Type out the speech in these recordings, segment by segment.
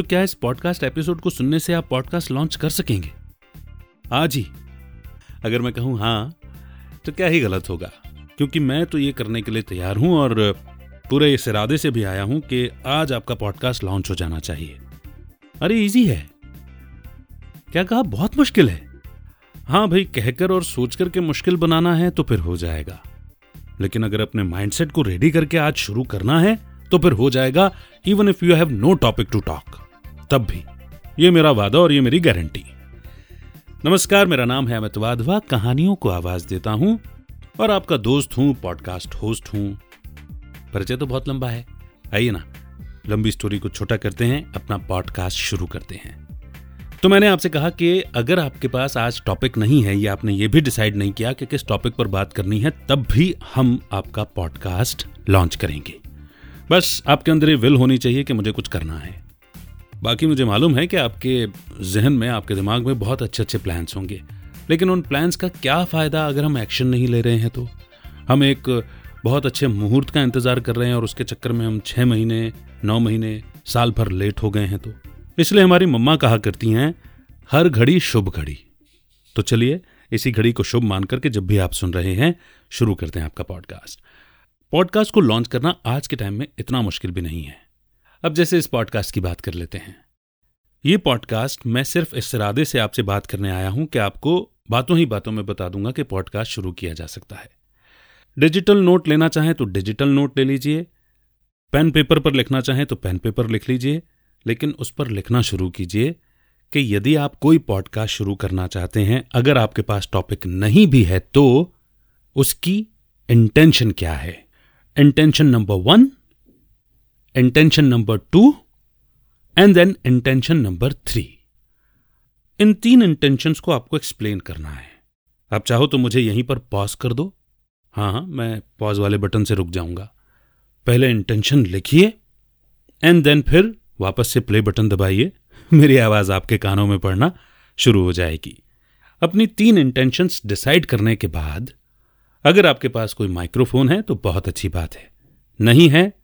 तो क्या इस पॉडकास्ट एपिसोड को सुनने से आप पॉडकास्ट लॉन्च कर सकेंगे? आज ही अगर मैं कहूँ हाँ तो क्या ही गलत होगा? क्योंकि मैं तो ये करने के लिए तैयार हूँ और पूरे इस इरादे से भी आया हूँ कि आज आपका पॉडकास्ट लॉन्च हो जाना चाहिए। अरे इजी है। क्या कहा? बहुत मुश्किल है। हाँ भाई, कहकर और सोचकर के मुश्किल बनाना है तो फिर हो जाएगा। लेकिन अगर अपने माइंडसेट को रेडी करके आज शुरू करना है तो फिर हो जाएगा even if you have no topic to talk तब भी। ये मेरा वादा और ये मेरी गारंटी। नमस्कार, मेरा नाम है अमित वाधवा। कहानियों को आवाज़ देता हूँ और आपका दोस्त हूँ पॉडकास्ट होस्ट हूँ। परिचय तो बहुत लंबा है। आइए ना, लंबी स्टोरी को छोटा करते हैं, अपना पॉडकास्ट शुरू करते हैं। तो मैंने आपसे कहा कि अगर आपके पास आज टॉपिक नहीं है, या आपने ये भी डिसाइड नहीं किया कि किस टॉपिक पर बात करनी है, तब भी हम आपका पॉडकास्ट लॉन्च करेंगे। बस, आपके अंदर ये विल होनी चाहिए कि मुझे कुछ करना है। बाकी मुझे मालूम है कि आपके जहन में, आपके दिमाग में बहुत अच्छे अच्छे प्लान्स होंगे। लेकिन उन प्लान्स का क्या फ़ायदा अगर हम एक्शन नहीं ले रहे हैं तो? हम एक बहुत अच्छे मुहूर्त का इंतज़ार कर रहे हैं और उसके चक्कर में हम छः महीने, नौ महीने, साल भर लेट हो गए हैं तो। इसलिए हमारी मम्मा कहा करती हैं, हर घड़ी शुभ घड़ी। तो चलिए, इसी घड़ी को शुभ मान करके जब भी आप सुन रहे हैं, शुरू करते हैं आपका पॉडकास्ट पॉडकास्ट को लॉन्च करना आज के टाइम में इतना मुश्किल भी नहीं है। अब जैसे इस पॉडकास्ट की बात कर लेते हैं। ये पॉडकास्ट मैं सिर्फ़ इस इरादे से आपसे बात करने आया हूँ कि आपको बातों ही बातों में बता दूँगा कि पॉडकास्ट शुरू किया जा सकता है। डिजिटल नोट लेना चाहें तो डिजिटल नोट ले लीजिए। पेन पेपर पर लिखना चाहें तो पेन पेपर लिख लीजिए। लेकिन उस पर लिखना शुरू कीजिए कि यदि आप कोई पॉडकास्ट शुरू करना चाहते हैं, अगर आपके पास टॉपिक नहीं भी है तो उसकी इंटेंशन क्या है? Intention number one intention number two and then intention number three in तीन इंटेंशंस को आपको एक्सप्लेन करना है। आप चाहो तो मुझे यहीं पर पॉज कर दो। हाँ हाँ मैं पॉज वाले बटन से रुक जाऊँगा। पहले इंटेंशन लिखिए एंड देन फिर वापस से प्ले बटन दबाइए। मेरी आवाज़ आपके कानों में पड़ना शुरू हो जाएगी। अपनी तीन इंटेंशंस डिसाइड करने के बाद, अगर आपके पास कोई माइक्रोफोन है तो बहुत अच्छी बात है। नहीं है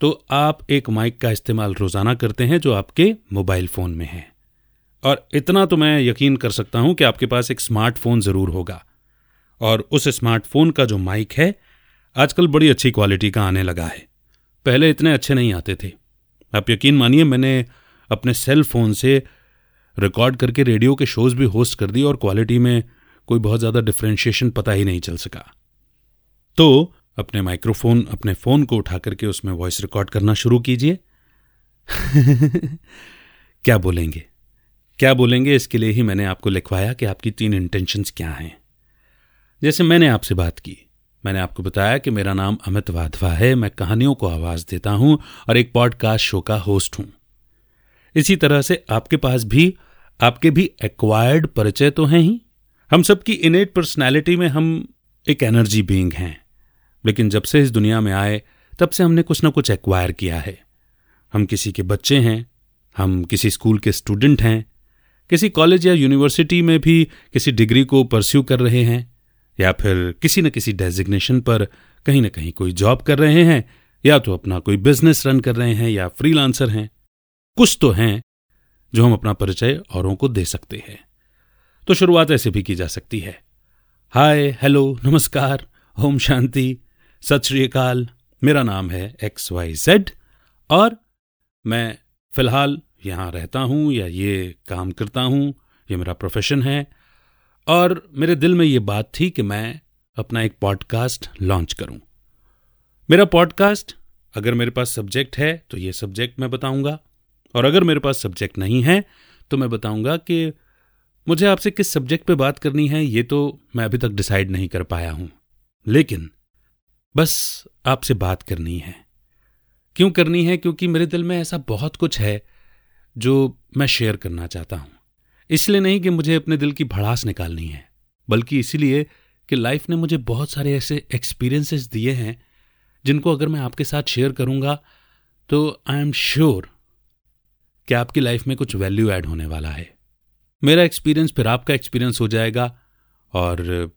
तो आप एक माइक का इस्तेमाल रोज़ाना करते हैं जो आपके मोबाइल फ़ोन में है। और इतना तो मैं यकीन कर सकता हूँ कि आपके पास एक स्मार्टफ़ोन ज़रूर होगा। और उस स्मार्टफ़ोन का जो माइक है, आजकल बड़ी अच्छी क्वालिटी का आने लगा है। पहले इतने अच्छे नहीं आते थे। आप यकीन मानिए, मैंने अपने सेल फ़ोन से रिकॉर्ड करके रेडियो के शोज़ भी होस्ट कर दिए और क्वालिटी में कोई बहुत ज़्यादा डिफ्रेंशिएशन पता ही नहीं चल सका। तो अपने माइक्रोफोन, अपने फ़ोन को उठा करके उसमें वॉइस रिकॉर्ड करना शुरू कीजिए। क्या बोलेंगे? क्या बोलेंगे? इसके लिए ही मैंने आपको लिखवाया कि आपकी तीन इंटेंशंस क्या हैं। जैसे मैंने आपसे बात की, मैंने आपको बताया कि मेरा नाम अमित वाधवा है, मैं कहानियों को आवाज़ देता हूँ और एक पॉडकास्ट शो का होस्ट हूँ। इसी तरह से आपके पास भी, आपके भी एक्वायर्ड परिचय तो हैं ही। हम सबकी इनेट पर्सनैलिटी में हम एक एनर्जी बींग हैं। लेकिन जब से इस दुनिया में आए, तब से हमने कुछ ना कुछ एक्वायर किया है। हम किसी के बच्चे हैं, हम किसी स्कूल के स्टूडेंट हैं, किसी कॉलेज या यूनिवर्सिटी में भी किसी डिग्री को परस्यू कर रहे हैं, या फिर किसी न किसी डेजिग्नेशन पर कहीं ना कहीं कोई जॉब कर रहे हैं, या तो अपना कोई बिज़नेस रन कर रहे हैं, या फ्रीलांसर हैं। कुछ तो हैं जो हम अपना परिचय औरों को दे सकते हैं। तो शुरुआत ऐसे भी की जा सकती है। हाय हेलो नमस्कार, ओम शांति। सत श्रीकाल मेरा नाम है एक्स वाई जेड और मैं फ़िलहाल यहाँ रहता हूँ या ये काम करता हूँ, ये मेरा प्रोफेशन है और मेरे दिल में ये बात थी कि मैं अपना एक पॉडकास्ट लॉन्च करूँ। मेरा पॉडकास्ट अगर मेरे पास सब्जेक्ट है तो ये सब्जेक्ट मैं बताऊँगा और अगर मेरे पास सब्जेक्ट नहीं है तो मैं बताऊँगा कि मुझे आपसे किस सब्जेक्ट पे बात करनी है, ये तो मैं अभी तक डिसाइड नहीं कर पाया हूँ। लेकिन बस आपसे बात करनी है। क्यों करनी है? क्योंकि मेरे दिल में ऐसा बहुत कुछ है जो मैं शेयर करना चाहता हूँ। इसलिए नहीं कि मुझे अपने दिल की भड़ास निकालनी है, बल्कि इसीलिए कि लाइफ ने मुझे बहुत सारे ऐसे एक्सपीरियंसेस दिए हैं जिनको अगर मैं आपके साथ शेयर करूँगा तो आई एम श्योर कि आपकी लाइफ में कुछ वैल्यू ऐड होने वाला है। मेरा एक्सपीरियंस फिर आपका एक्सपीरियंस हो जाएगा और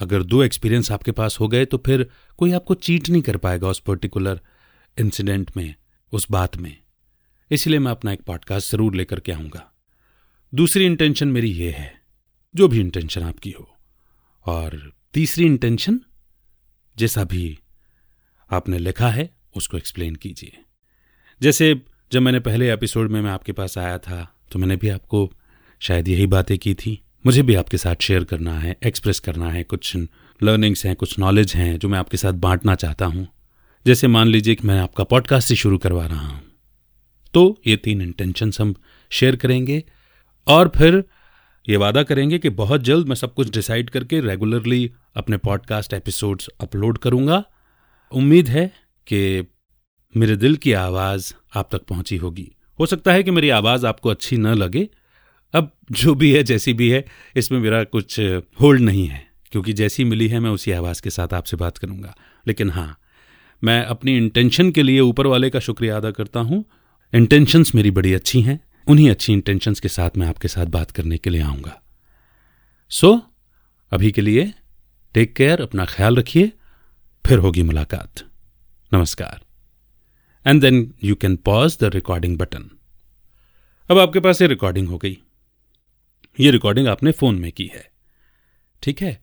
अगर दो एक्सपीरियंस आपके पास हो गए तो फिर कोई आपको चीट नहीं कर पाएगा उस पर्टिकुलर इंसिडेंट में, उस बात में। इसलिए मैं अपना एक पॉडकास्ट ज़रूर लेकर के आऊँगा। दूसरी इंटेंशन मेरी ये है, जो भी इंटेंशन आपकी हो। और तीसरी इंटेंशन जैसा भी आपने लिखा है, उसको एक्सप्लेन कीजिए। जैसे जब मैंने पहले एपिसोड में मैं आपके पास आया था तो मैंने भी आपको शायद यही बातें की थी। मुझे भी आपके साथ शेयर करना है एक्सप्रेस करना है, कुछ लर्निंग्स हैं, कुछ नॉलेज हैं जो मैं आपके साथ बांटना चाहता हूँ। जैसे मान लीजिए कि मैं आपका पॉडकास्ट ही शुरू करवा रहा हूँ। तो ये तीन इंटेंशंस हम शेयर करेंगे और फिर ये वादा करेंगे कि बहुत जल्द मैं सब कुछ डिसाइड करके रेगुलरली अपने पॉडकास्ट एपिसोड्स अपलोड करूँगा। उम्मीद है कि मेरे दिल की आवाज़ आप तक पहुँची होगी। हो सकता है कि मेरी आवाज़ आपको अच्छी न लगे अब जो भी है जैसी भी है इसमें मेरा कुछ होल्ड नहीं है क्योंकि जैसी मिली है मैं उसी आवाज़ के साथ आपसे बात करूँगा। लेकिन हाँ मैं अपनी इंटेंशन के लिए ऊपर वाले का शुक्रिया अदा करता हूँ। इंटेंशंस मेरी बड़ी अच्छी हैं उन्हीं अच्छी इंटेंशंस के साथ मैं आपके साथ बात करने के लिए आऊँगा। सो so, अभी के लिए टेक केयर अपना ख्याल रखिए फिर होगी मुलाकात। नमस्कार। And then you can pause the recording button अब आपके पास ये रिकॉर्डिंग हो गई। ये रिकॉर्डिंग आपने फ़ोन में की है। ठीक है?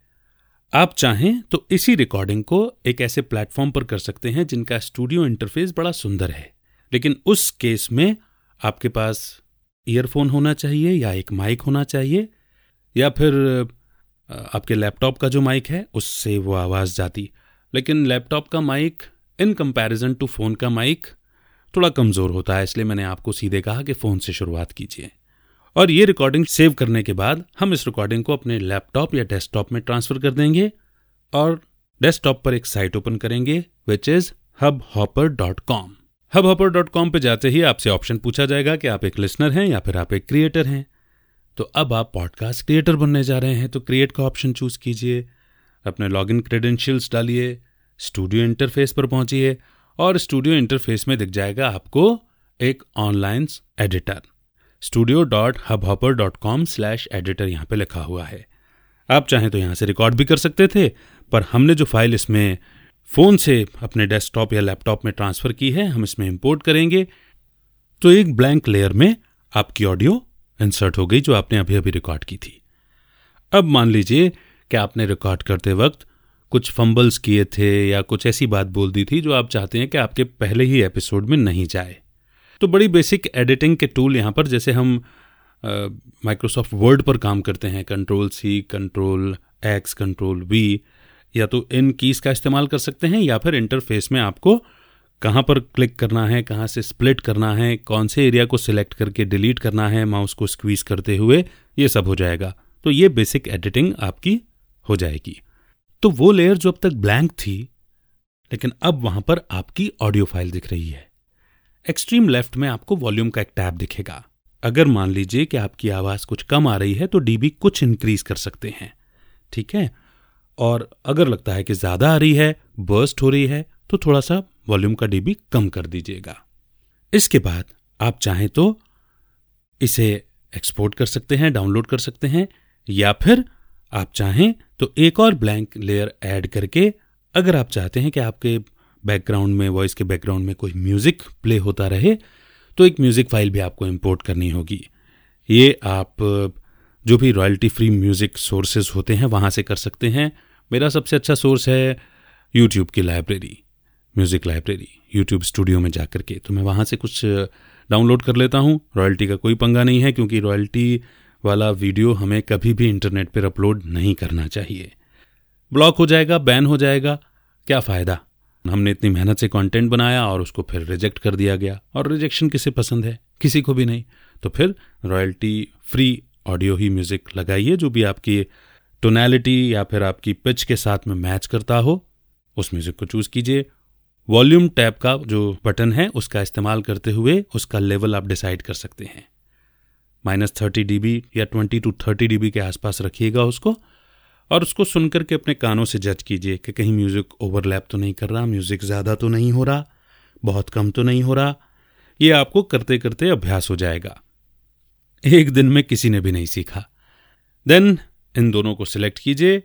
आप चाहें तो इसी रिकॉर्डिंग को एक ऐसे प्लेटफॉर्म पर कर सकते हैं जिनका स्टूडियो इंटरफेस बड़ा सुंदर है। लेकिन उस केस में आपके पास ईयरफोन होना चाहिए या एक माइक होना चाहिए, या फिर आपके लैपटॉप का जो माइक है, उससे वो आवाज़ जाती। लेकिन लैपटॉप का mic in comparison to phone का माइक थोड़ा कमज़ोर होता है, इसलिए मैंने आपको सीधे कहा कि फ़ोन से शुरुआत कीजिए। और ये रिकॉर्डिंग सेव करने के बाद हम इस रिकॉर्डिंग को अपने लैपटॉप या डेस्कटॉप में ट्रांसफ़र कर देंगे और डेस्कटॉप पर एक साइट ओपन करेंगे which is Hubhopper dot com Hubhopper dot com पर जाते ही आपसे ऑप्शन पूछा जाएगा कि आप एक लिसनर हैं या फिर आप एक क्रिएटर हैं। तो अब आप पॉडकास्ट क्रिएटर बनने जा रहे हैं तो क्रिएट का ऑप्शन चूज़ कीजिए, अपने लॉगिन क्रेडेंशियल्स डालिए स्टूडियो इंटरफेस पर पहुंचिए और स्टूडियो इंटरफेस में दिख जाएगा आपको एक online editor studio dot Hubhopper dot com slash editor यहाँ पे लिखा हुआ है। आप चाहें तो यहाँ से रिकॉर्ड भी कर सकते थे, पर हमने जो फ़ाइल इसमें फ़ोन से अपने डेस्कटॉप या लैपटॉप में ट्रांसफ़र की है, हम इसमें इंपोर्ट करेंगे। तो एक ब्लैंक लेयर में आपकी ऑडियो इंसर्ट हो गई जो आपने अभी अभी रिकॉर्ड की थी। अब मान लीजिए कि आपने रिकॉर्ड करते वक्त कुछ फंबल्स किए थे या कुछ ऐसी बात बोल दी थी जो आप चाहते हैं कि आपके पहले ही एपिसोड में नहीं जाए। तो बड़ी बेसिक एडिटिंग के टूल यहाँ पर जैसे हम माइक्रोसॉफ्ट uh, वर्ड पर काम करते हैं control C control X control V या तो इन कीज़ का इस्तेमाल कर सकते हैं या फिर इंटरफेस में आपको कहाँ पर क्लिक करना है कहाँ से स्प्लिट करना है कौन से एरिया को सिलेक्ट करके डिलीट करना है माउस को स्क्वीज करते हुए ये सब हो जाएगा। तो ये बेसिक एडिटिंग आपकी हो जाएगी। तो वो लेयर जो अब तक ब्लैंक थी लेकिन अब वहाँ पर आपकी ऑडियो फ़ाइल दिख रही है। एक्सट्रीम लेफ़्ट में आपको वॉल्यूम का एक टैब दिखेगा। अगर मान लीजिए कि आपकी आवाज़ कुछ कम आ रही है तो डीबी कुछ इंक्रीज कर सकते हैं। ठीक है? और अगर लगता है कि ज़्यादा आ रही है बर्स्ट हो रही है तो थोड़ा सा वॉल्यूम का डीबी कम कर दीजिएगा। इसके बाद आप चाहें तो इसे एक्सपोर्ट कर सकते हैं डाउनलोड कर सकते हैं, या फिर आप चाहें तो एक और ब्लैंक लेयर ऐड करके, अगर आप चाहते हैं कि आपके बैकग्राउंड में वॉइस के बैकग्राउंड में कोई म्यूज़िक प्ले होता रहे तो एक म्यूज़िक फ़ाइल भी आपको इंपोर्ट करनी होगी। ये आप, जो भी रॉयल्टी फ्री म्यूज़िक सोर्सेज होते हैं, वहाँ से कर सकते हैं। मेरा सबसे अच्छा सोर्स है यूट्यूब की library music library YouTube studio में जा कर के। तो मैं वहाँ से कुछ डाउनलोड कर लेता हूँ। रॉयल्टी का कोई पंगा नहीं है, क्योंकि रॉयल्टी वाला वीडियो हमें कभी भी इंटरनेट पर अपलोड नहीं करना चाहिए। ब्लॉक हो जाएगा बैन हो जाएगा, क्या फ़ायदा? हमने इतनी मेहनत से कंटेंट बनाया और उसको फिर रिजेक्ट कर दिया गया। और रिजेक्शन किसे पसंद है? किसी को भी नहीं। तो फिर रॉयल्टी फ्री ऑडियो ही म्यूज़िक लगाइए जो भी आपकी टोनैलिटी या फिर आपकी पिच के साथ में मैच करता हो। उस म्यूज़िक को चूज़ कीजिए। वॉल्यूम टैब का जो बटन है, उसका इस्तेमाल करते हुए उसका लेवल आप डिसाइड कर सकते हैं। माइनस थर्टी डी या ट्वेंटी टू थर्टी डी के आसपास रखिएगा उसको। और उसको सुनकर के अपने कानों से जज कीजिए कि कहीं म्यूज़िक ओवरलैप तो नहीं कर रहा, म्यूज़िक ज़्यादा तो नहीं हो रहा, बहुत कम तो नहीं हो रहा। ये आपको करते करते अभ्यास हो जाएगा। एक दिन में किसी ने भी नहीं सीखा। देन इन दोनों को सिलेक्ट कीजिए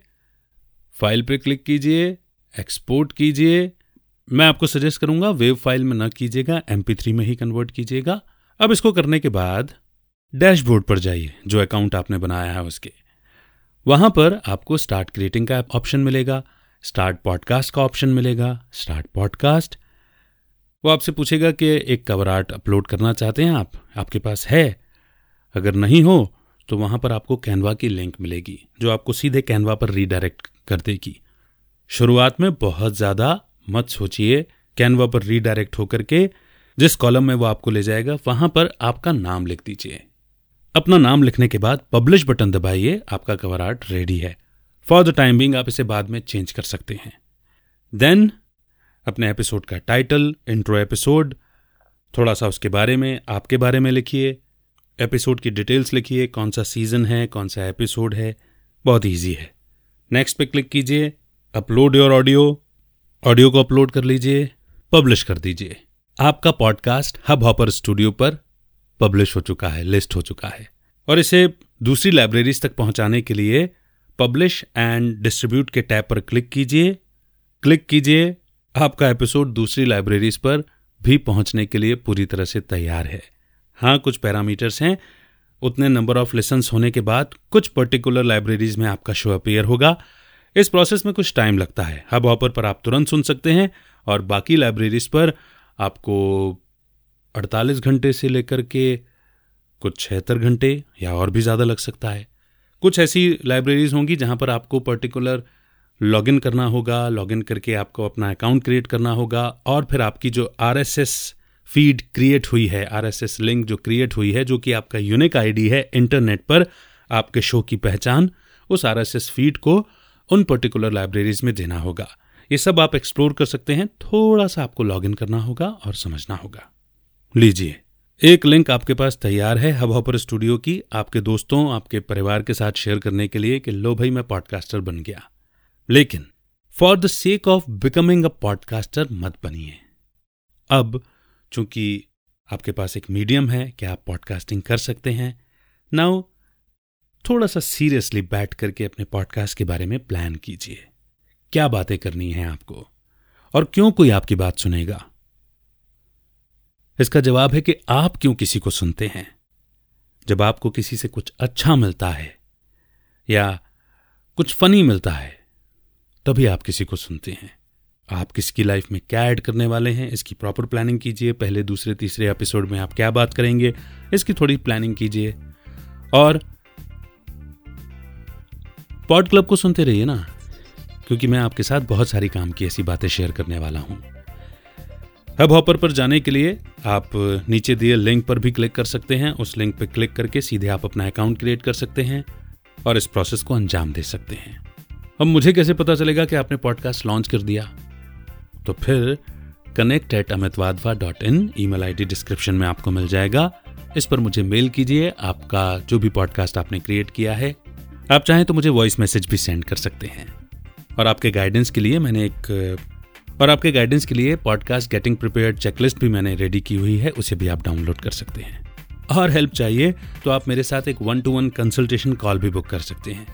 फ़ाइल पे क्लिक कीजिए एक्सपोर्ट कीजिए। मैं आपको सजेस्ट करूँगा वेब फ़ाइल में ना कीजिएगा एम में ही कन्वर्ट कीजिएगा। अब इसको करने के बाद डैशबोर्ड पर जाइए, जो अकाउंट आपने बनाया है उसके। वहाँ पर आपको स्टार्ट क्रिएटिंग का ऑप्शन मिलेगा स्टार्ट पॉडकास्ट का ऑप्शन मिलेगा स्टार्ट पॉडकास्ट वो आपसे पूछेगा कि एक कवर आर्ट अपलोड करना चाहते हैं आप, आपके पास है? अगर नहीं हो तो वहाँ पर आपको कैनवा की लिंक मिलेगी, जो आपको सीधे कैनवा पर रीडायरेक्ट कर देगी। शुरुआत में बहुत ज़्यादा मत सोचिए कैनवा पर रीडायरेक्ट होकर के, जिस कॉलम में वो आपको ले जाएगा, वहाँ पर आपका नाम लिख दीजिए। अपना नाम लिखने के बाद पब्लिश बटन दबाइए, आपका कवर आर्ट रेडी है। फॉर द टाइम बिंग आप इसे बाद में चेंज कर सकते हैं। देन अपने एपिसोड का टाइटल इंट्रो एपिसोड थोड़ा सा उसके बारे में, आपके बारे में लिखिए। एपिसोड की डिटेल्स लिखिए, कौन सा सीज़न है, कौन सा एपिसोड है, बहुत ईजी है। नेक्स्ट पे क्लिक कीजिए अपलोड योर ऑडियो ऑडियो को अपलोड कर लीजिए पब्लिश कर दीजिए। आपका पॉडकास्ट हब हॉपर स्टूडियो पर पब्लिश हो चुका है, लिस्ट हो चुका है। और इसे दूसरी लाइब्रेरीज तक पहुँचाने के लिए पब्लिश एंड डिस्ट्रीब्यूट के टैब पर क्लिक कीजिए। क्लिक कीजिए, आपका एपिसोड दूसरी लाइब्रेरीज पर भी पहुँचने के लिए पूरी तरह से तैयार है। हाँ कुछ पैरामीटर्स हैं। उतने नंबर ऑफ़ लेसन होने के बाद कुछ पर्टिकुलर लाइब्रेरीज में आपका शो अपेयर होगा। इस प्रोसेस में कुछ टाइम लगता है। हब हॉपर पर आप तुरंत सुन सकते हैं और बाकी लाइब्रेरीज पर आपको 48 घंटे से लेकर के कुछ छिहत्तर घंटे या और भी ज़्यादा लग सकता है। कुछ ऐसी लाइब्रेरीज होंगी जहाँ पर आपको पर्टिकुलर लॉगिन करना होगा, लॉगिन करके आपको अपना अकाउंट क्रिएट करना होगा और फिर आपकी जो आरएसएस फ़ीड क्रिएट हुई है, आरएसएस लिंक जो क्रिएट हुई है, जो कि आपका यूनिक आईडी है इंटरनेट पर आपके शो की पहचान, उस आरएसएस फ़ीड को उन पर्टिकुलर लाइब्रेरीज में देना होगा। ये सब आप एक्सप्लोर कर सकते हैं, थोड़ा सा आपको लॉगिन करना होगा और समझना होगा। लीजिए। एक लिंक आपके पास तैयार है हब हॉपर स्टूडियो की। आपके दोस्तों, आपके परिवार के साथ शेयर करने के लिए कि लो भाई, मैं पॉडकास्टर बन गया। लेकिन for the sake of becoming a podcaster मत बनिए। अब, चूँकि आपके पास एक मीडियम है कि आप पॉडकास्टिंग कर सकते हैं? नाउ थोड़ा सा सीरियसली बैठ करके अपने पॉडकास्ट के बारे में प्लान कीजिए। क्या बातें करनी है आपको? और क्यों कोई आपकी बात सुनेगा? इसका जवाब है कि आप क्यों किसी को सुनते हैं? जब आपको किसी से कुछ अच्छा मिलता है या कुछ फनी मिलता है, तभी आप किसी को सुनते हैं। आप किसकी लाइफ में क्या ऐड करने वाले हैं, इसकी प्रॉपर प्लानिंग कीजिए। पहले, दूसरे, तीसरे एपिसोड में आप क्या बात करेंगे, इसकी थोड़ी प्लानिंग कीजिए। और पॉड क्लब को सुनते रहिए ना, क्योंकि मैं आपके साथ बहुत सारी काम की ऐसी बातें शेयर करने वाला हूँ। हब हॉपर पर जाने के लिए आप नीचे दिए लिंक पर भी क्लिक कर सकते हैं। उस लिंक पर क्लिक करके सीधे आप अपना अकाउंट क्रिएट कर सकते हैं और इस प्रोसेस को अंजाम दे सकते हैं। अब मुझे कैसे पता चलेगा कि आपने पॉडकास्ट लॉन्च कर दिया? तो फिर connect at Amit Wadhwa dot in email I description में आपको मिल जाएगा। इस पर मुझे मेल कीजिए, आपका जो भी पॉडकास्ट आपने क्रिएट किया है। आप चाहें तो मुझे वॉइस मैसेज भी सेंड कर सकते हैं। और आपके गाइडेंस के लिए मैंने एक और आपके गाइडेंस के लिए पॉडकास्ट गेटिंग प्रिपेयर चेकलिस्ट भी मैंने रेडी की हुई है, उसे भी आप डाउनलोड कर सकते हैं। और हेल्प चाहिए तो आप मेरे साथ एक one to one consultation call भी बुक कर सकते हैं।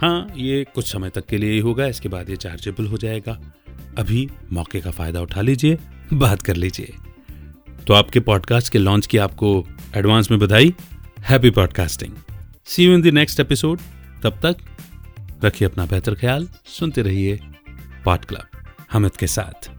हाँ ये कुछ समय तक के लिए ही होगा, इसके बाद ये चार्जेबल हो जाएगा। अभी मौके का फ़ायदा उठा लीजिए, बात कर लीजिए। तो आपके पॉडकास्ट के लॉन्च की आपको एडवांस में बधाई happy podcasting see you in the next episode तब तक रखिए अपना बेहतर ख्याल, सुनते रहिए पॉट क्लब। हमिद के साथ।